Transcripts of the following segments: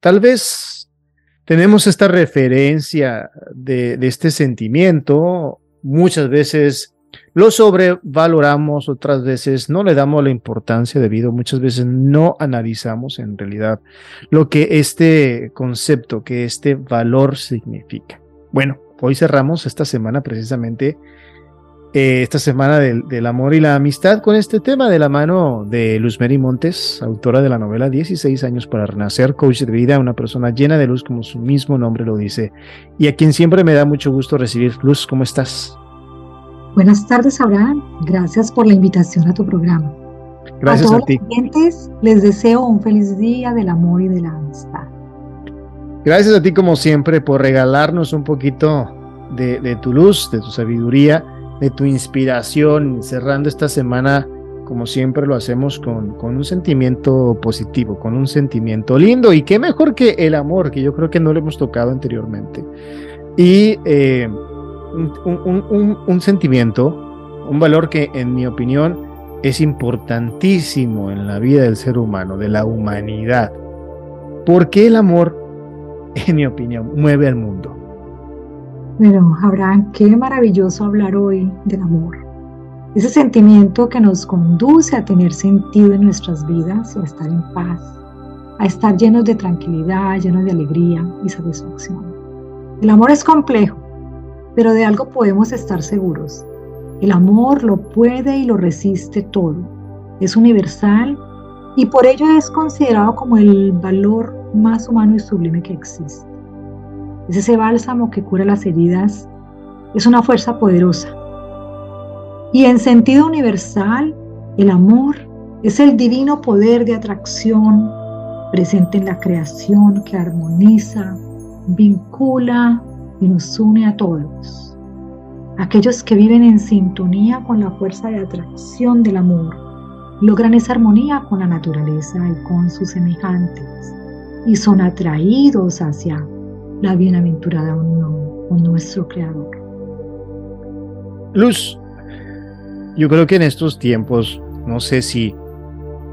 tal vez tenemos esta referencia de, este sentimiento, muchas veces lo sobrevaloramos, otras veces no le damos la importancia debido, muchas veces no analizamos en realidad lo que este concepto, que este valor significa. Bueno, hoy cerramos esta semana precisamente, eh, esta semana del, amor y la amistad con este tema de la mano de Luz Mary Montes, autora de la novela 16 años para renacer, coach de vida, una persona llena de luz como su mismo nombre lo dice, y a quien siempre me da mucho gusto recibir. Luz, ¿cómo estás? Buenas tardes, Abraham. Gracias por la invitación a tu programa. Gracias a, ti. Los les deseo un feliz día del amor y de la amistad. Gracias a ti, como siempre, por regalarnos un poquito de, tu luz, de tu sabiduría, de tu inspiración, cerrando esta semana, como siempre lo hacemos, con, con un sentimiento positivo, con un sentimiento lindo. Y qué mejor que el amor, que yo creo que no lo hemos tocado anteriormente. Y. Eh, un, sentimiento, un valor que en mi opinión es importantísimo en la vida del ser humano, de la humanidad. Porque el amor, en mi opinión, mueve al mundo. Pero, Abraham, qué maravilloso hablar hoy del amor. Ese sentimiento que nos conduce a tener sentido en nuestras vidas y a estar en paz, a estar llenos de tranquilidad, llenos de alegría y satisfacción. El amor es complejo, pero de algo podemos estar seguros. El amor lo puede y lo resiste todo. Es universal y por ello es considerado como el valor más humano y sublime que existe. Es ese bálsamo que cura las heridas. Es una fuerza poderosa. Y en sentido universal, el amor es el divino poder de atracción presente en la creación que armoniza, vincula y nos une a todos. Aquellos que viven en sintonía con la fuerza de atracción del amor logran esa armonía con la naturaleza y con sus semejantes y son atraídos hacia la bienaventurada unión con nuestro Creador. Luz, yo creo que en estos tiempos, no sé si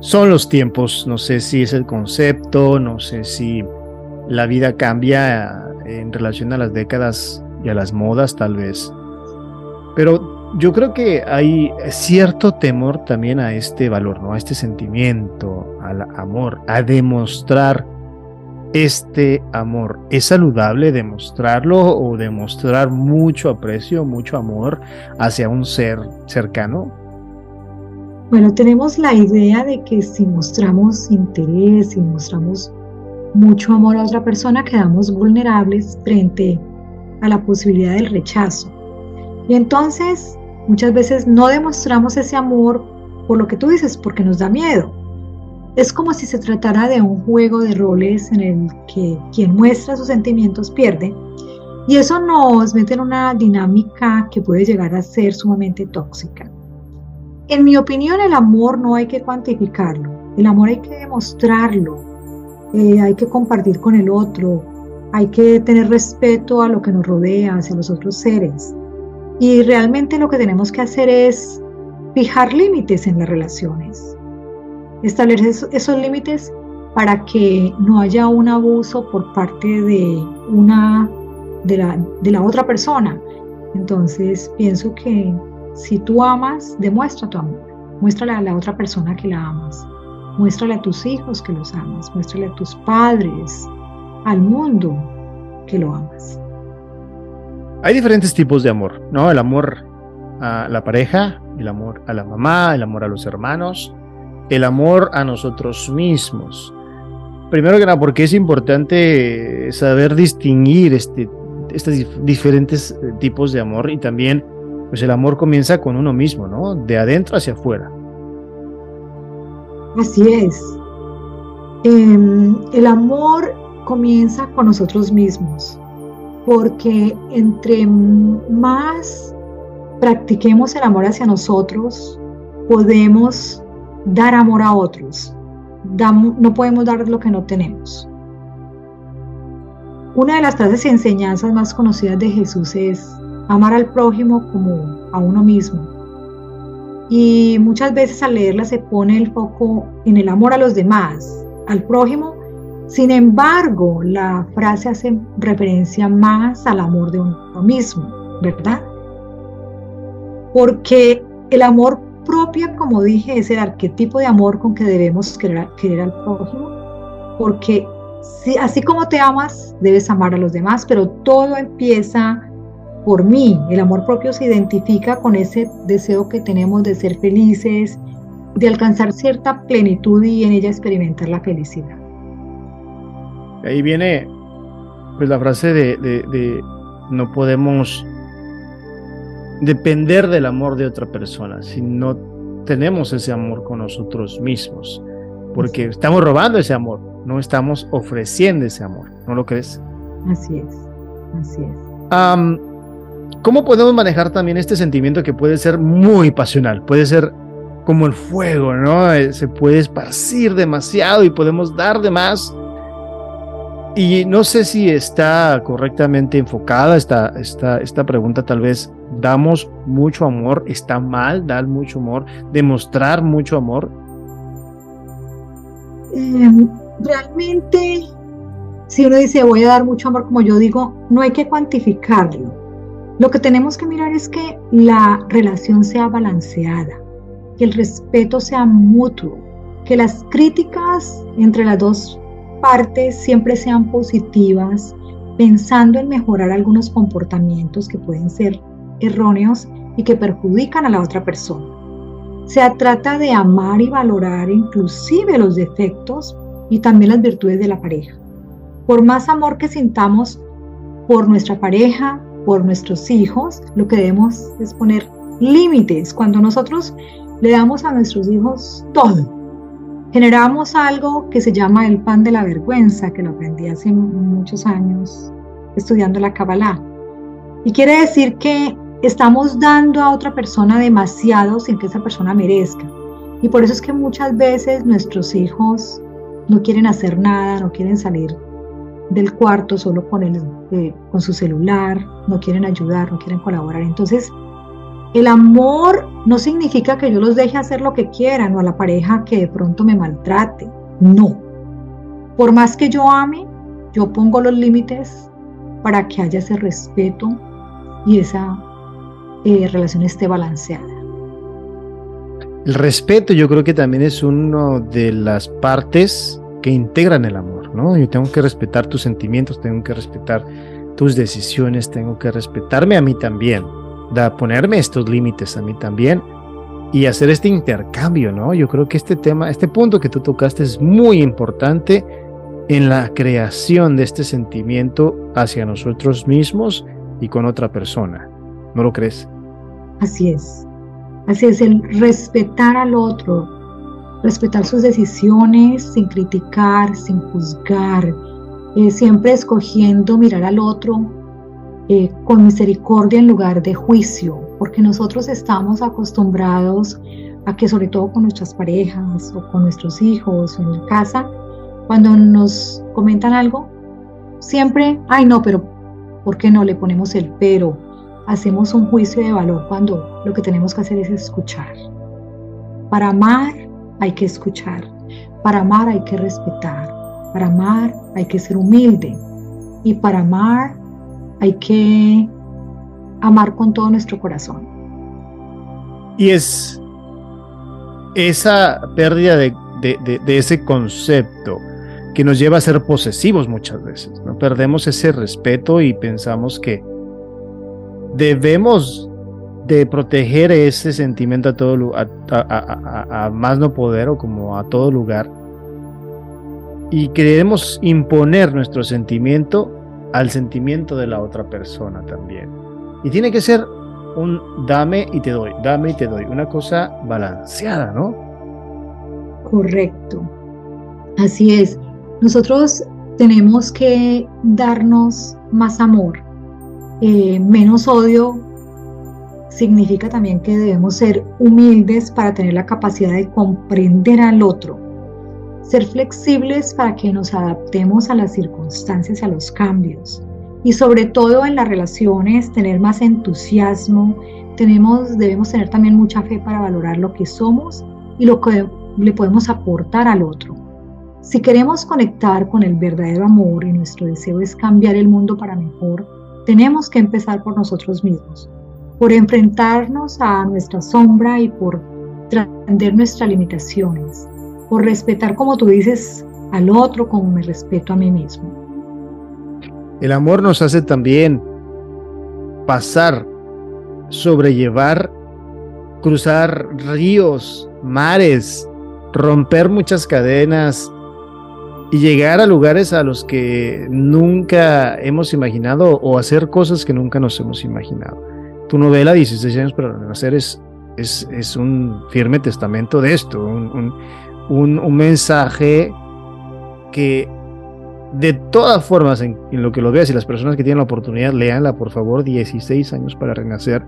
son los tiempos, no sé si es el concepto, no sé si la vida cambia en relación a las décadas y a las modas tal vez. Pero yo creo que hay cierto temor también a este valor, ¿no? A este sentimiento, al amor, a demostrar este amor. ¿Es saludable demostrarlo o demostrar mucho aprecio, mucho amor hacia un ser cercano? Bueno, tenemos la idea de que si mostramos interés, si mostramos mucho amor a otra persona, quedamos vulnerables frente a la posibilidad del rechazo. Y entonces muchas veces no demostramos ese amor por lo que tú dices, porque nos da miedo. Es como si se tratara de un juego de roles en el que quien muestra sus sentimientos pierde. Y eso nos mete en una dinámica que puede llegar a ser sumamente tóxica. En mi opinión, el amor no hay que cuantificarlo. El amor hay que demostrarlo, eh, hay que compartir con el otro, hay que tener respeto a lo que nos rodea, hacia los otros seres. Y realmente lo que tenemos que hacer es fijar límites en las relaciones, establecer esos, límites para que no haya un abuso por parte de una de la, de la otra persona. Entonces pienso que si tú amas, demuestra tu amor, muéstrale a la otra persona que la amas. Muéstrale a tus hijos que los amas, muéstrale a tus padres, al mundo que lo amas. Hay diferentes tipos de amor, ¿no? El amor a la pareja, el amor a la mamá, el amor a los hermanos, el amor a nosotros mismos. Primero que nada, porque es importante saber distinguir este, estos diferentes eh, tipos de amor y también, pues el amor comienza con uno mismo, ¿no? De adentro hacia afuera. Así es. Em, el amor comienza con nosotros mismos, porque entre más practiquemos el amor hacia nosotros, podemos dar amor a otros. no podemos dar lo que no tenemos. Una de las frases y enseñanzas más conocidas de Jesús es amar al prójimo como a uno mismo y muchas veces al leerla se pone el foco en el amor a los demás, al prójimo, Sin embargo, la frase hace referencia más al amor de uno mismo, ¿verdad? Porque el amor propio, como dije, es el arquetipo de amor con que debemos querer, querer al prójimo, porque si, así como te amas, debes amar a los demás, pero todo empieza por mí. El amor propio se identifica con ese deseo que tenemos de ser felices, de alcanzar cierta plenitud y en ella experimentar la felicidad. Ahí viene pues la frase de, de no podemos depender del amor de otra persona si no tenemos ese amor con nosotros mismos, porque estamos robando ese amor, no estamos ofreciendo ese amor, ¿no lo crees? Así es, así es. ¿Cómo podemos manejar también este sentimiento que puede ser muy pasional? Puede ser como el fuego, ¿no? Eh, se puede esparcir demasiado y podemos dar de más. Y no sé si está correctamente enfocada esta, esta, esta pregunta, tal vez damos mucho amor, está mal dar mucho amor, demostrar mucho amor. Em, realmente, si uno dice voy a dar mucho amor, como yo digo, no hay que cuantificarlo. Lo que tenemos que mirar es que la relación sea balanceada, que el respeto sea mutuo, que las críticas entre las dos partes siempre sean positivas, pensando en mejorar algunos comportamientos que pueden ser erróneos y que perjudican a la otra persona. Se trata de amar y valorar inclusive los defectos y también las virtudes de la pareja. Por más amor que sintamos por nuestra pareja, por nuestros hijos, lo que debemos es poner límites. Cuando nosotros le damos a nuestros hijos todo, generamos algo que se llama el pan de la vergüenza, que lo aprendí hace muchos años estudiando la Kabbalah. Y quiere decir que estamos dando a otra persona demasiado sin que esa persona merezca. Y por eso es que muchas veces nuestros hijos no quieren hacer nada, no quieren salir del cuarto solo con, el, eh, con su celular, no quieren ayudar, no quieren colaborar. Entonces, el amor no significa que yo los deje hacer lo que quieran o a la pareja que de pronto me maltrate. No. Por más que yo ame, yo pongo los límites para que haya ese respeto y esa eh, relación esté balanceada. El respeto yo creo que también es una de las partes que integran el amor. Yo tengo que respetar tus sentimientos, tengo que respetar tus decisiones, tengo que respetarme a mí también, da, ponerme estos límites a mí también y hacer este intercambio, ¿no? Yo creo que este tema, este punto que tú tocaste es muy importante en la creación de este sentimiento hacia nosotros mismos y con otra persona. ¿No lo crees? Así es. Así es, el respetar al otro, respetar sus decisiones sin criticar, sin juzgar, eh, siempre escogiendo mirar al otro eh, con misericordia en lugar de juicio, porque nosotros estamos acostumbrados a que sobre todo con nuestras parejas o con nuestros hijos o en la casa, cuando nos comentan algo, siempre, ay no, pero ¿por qué no le ponemos el pero? Hacemos un juicio de valor cuando lo que tenemos que hacer es escuchar. Para amar hay que escuchar. Para amar hay que respetar. Para amar hay que ser humilde. Y para amar hay que amar con todo nuestro corazón. Y es esa pérdida de, ese concepto que nos lleva a ser posesivos muchas veces. ¿no? Perdemos ese respeto y pensamos que debemos de proteger ese sentimiento a todo a, más no poder o como a todo lugar. Y queremos imponer nuestro sentimiento al sentimiento de la otra persona también. Y tiene que ser un dame y te doy dame y te doy. Una cosa balanceada no correcto. Así es. Nosotros tenemos que darnos más amor eh, menos odio significa también que debemos ser humildes para tener la capacidad de comprender al otro, ser flexibles para que nos adaptemos a las circunstancias, a los cambios y sobre todo en las relaciones tener más entusiasmo, tenemos, debemos tener también mucha fe para valorar lo que somos y lo que le podemos aportar al otro. Si queremos conectar con el verdadero amor y nuestro deseo es cambiar el mundo para mejor, tenemos que empezar por nosotros mismos, por enfrentarnos a nuestra sombra y por trascender nuestras limitaciones, por respetar, como tú dices, al otro como me respeto a mí mismo. El amor nos hace también pasar, sobrellevar, cruzar ríos, mares, romper muchas cadenas y llegar a lugares a los que nunca hemos imaginado o hacer cosas que nunca nos hemos imaginado. Tu novela 16 años para renacer es, es, un firme testamento de esto, un, un mensaje que de todas formas, en, lo que lo veas y las personas que tienen la oportunidad, leanla por favor, 16 años para renacer,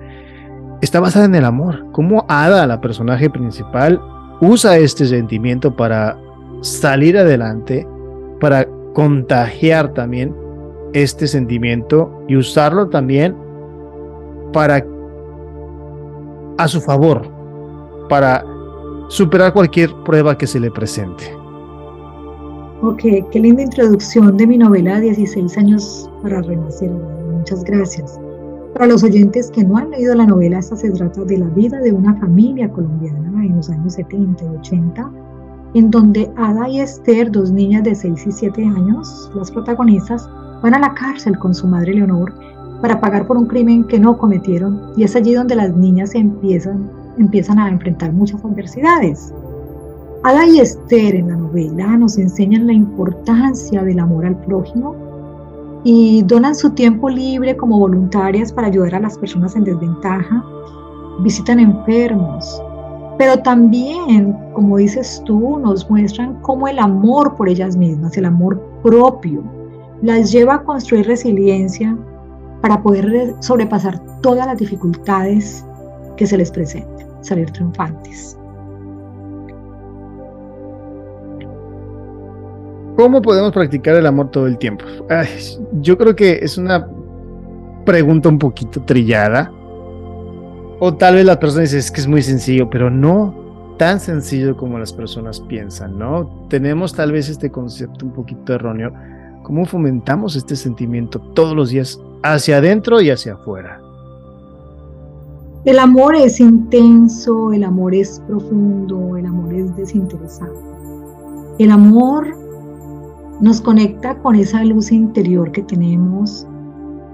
está basada en el amor. Cómo Ada, la personaje principal, usa este sentimiento para salir adelante, para contagiar también este sentimiento y usarlo también para a su favor, para superar cualquier prueba que se le presente. Ok, qué linda introducción de mi novela 16 años para renacer. Muchas gracias. Para los oyentes que no han leído la novela, esta se trata de la vida de una familia colombiana en los años 70 y 80, en donde Ada y Esther, dos niñas de 6 y 7 años, las protagonistas, van a la cárcel con su madre Leonor para pagar por un crimen que no cometieron y es allí donde las niñas empiezan, empiezan a enfrentar muchas adversidades. Ada y Esther en la novela nos enseñan la importancia del amor al prójimo y donan su tiempo libre como voluntarias para ayudar a las personas en desventaja, visitan enfermos, pero también, como dices tú, nos muestran cómo el amor por ellas mismas, el amor propio, las lleva a construir resiliencia para poder sobrepasar todas las dificultades que se les presenten, salir triunfantes. ¿Cómo podemos practicar el amor todo el tiempo? yo creo que es una pregunta un poquito trillada. O tal vez las personas dicen es que es muy sencillo, pero no tan sencillo como las personas piensan, ¿no? Tenemos tal vez este concepto un poquito erróneo. ¿Cómo fomentamos este sentimiento todos los días hacia adentro y hacia afuera? El amor es intenso, el amor es profundo, el amor es desinteresado. El amor nos conecta con esa luz interior que tenemos.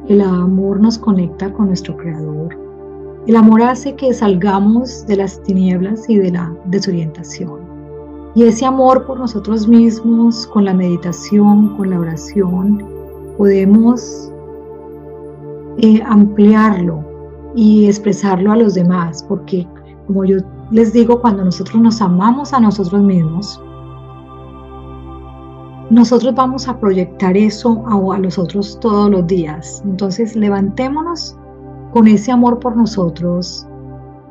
El amor nos conecta con nuestro Creador. El amor hace que salgamos de las tinieblas y de la desorientación. Y ese amor por nosotros mismos, con la meditación, con la oración, podemos eh, ampliarlo y expresarlo a los demás, porque como yo les digo, cuando nosotros nos amamos a nosotros mismos, nosotros vamos a proyectar eso a, los otros todos los días. Entonces levantémonos con ese amor por nosotros,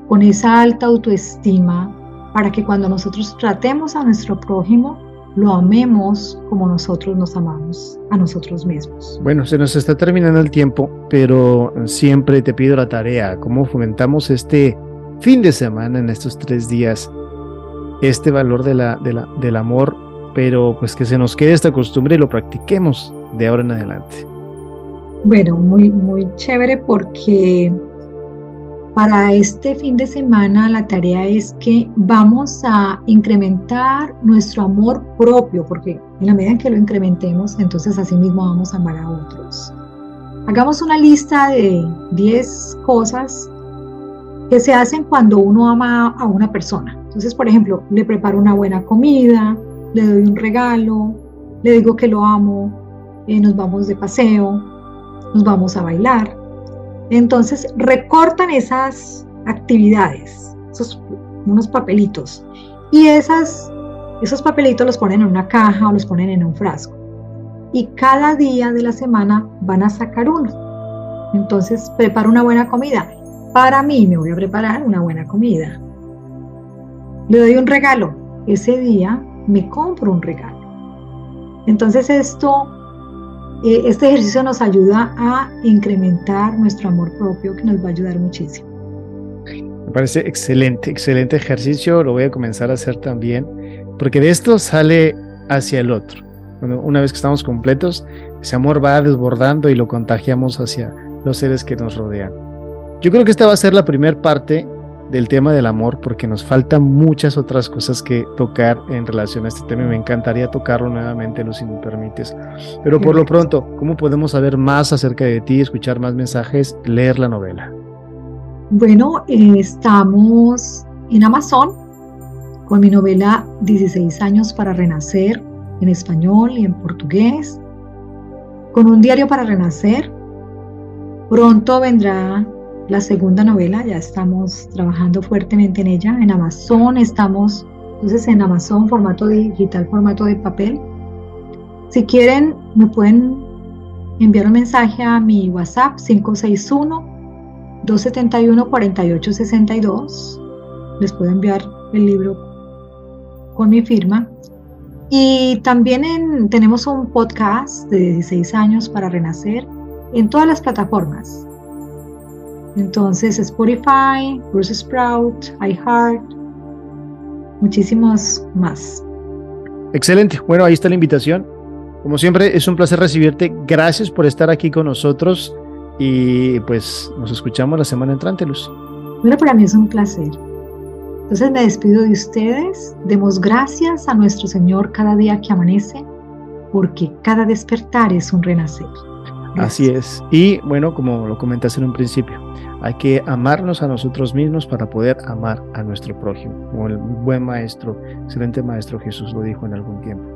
con esa alta autoestima, para que cuando nosotros tratemos a nuestro prójimo, lo amemos como nosotros nos amamos a nosotros mismos. Bueno, se nos está terminando el tiempo, pero siempre te pido la tarea, cómo fomentamos este fin de semana, en estos tres días, este valor del amor pero pues que se nos quede esta costumbre y lo practiquemos de ahora en adelante. Bueno, muy, muy chévere porque para este fin de semana la tarea es que vamos a incrementar nuestro amor propio, porque en la medida en que lo incrementemos, entonces así mismo vamos a amar a otros. Hagamos una lista de 10 cosas que se hacen cuando uno ama a una persona. Entonces, por ejemplo, le preparo una buena comida, le doy un regalo, le digo que lo amo, eh, nos vamos de paseo, nos vamos a bailar. Entonces recortan esas actividades, esos unos papelitos, y esas, esos papelitos los ponen en una caja o los ponen en un frasco. Y cada día de la semana van a sacar uno. Entonces preparo una buena comida. Para mí me voy a preparar una buena comida. Le doy un regalo. Ese día me compro un regalo. Entonces esto, eh, este ejercicio nos ayuda a incrementar nuestro amor propio que nos va a ayudar muchísimo. Me parece excelente, excelente ejercicio, lo voy a comenzar a hacer también, porque de esto sale hacia el otro. una vez que estamos completos, ese amor va desbordando y lo contagiamos hacia los seres que nos rodean. Yo creo que esta va a ser la primera parte del tema del amor porque nos faltan muchas otras cosas que tocar en relación a este tema y me encantaría tocarlo nuevamente, no si me permites. Pero por lo pronto, ¿cómo podemos saber más acerca de ti, escuchar más mensajes, leer la novela? Bueno, eh, estamos en Amazon con mi novela 16 años para renacer en español y en portugués, con un diario para renacer. Pronto vendrá la segunda novela, ya estamos trabajando fuertemente en ella. En Amazon estamos, entonces en Amazon formato digital, formato de papel. Si quieren, me pueden enviar un mensaje a mi WhatsApp 561-271-4862. Les puedo enviar el libro con mi firma. Y también tenemos un podcast de 16 años para renacer en todas las plataformas. Entonces Spotify, Bruce Sprout, iHeart, muchísimos más. Excelente. Bueno, ahí está la invitación. Como siempre, es un placer recibirte. Gracias por estar aquí con nosotros y pues nos escuchamos la semana entrante, Luz. Bueno, para mí es un placer. Entonces me despido de ustedes. Demos gracias a nuestro Señor cada día que amanece, porque cada despertar es un renacer. Así es. Y bueno, como lo comentaste en un principio, hay que amarnos a nosotros mismos para poder amar a nuestro prójimo, como el buen maestro, excelente maestro Jesús lo dijo en algún tiempo.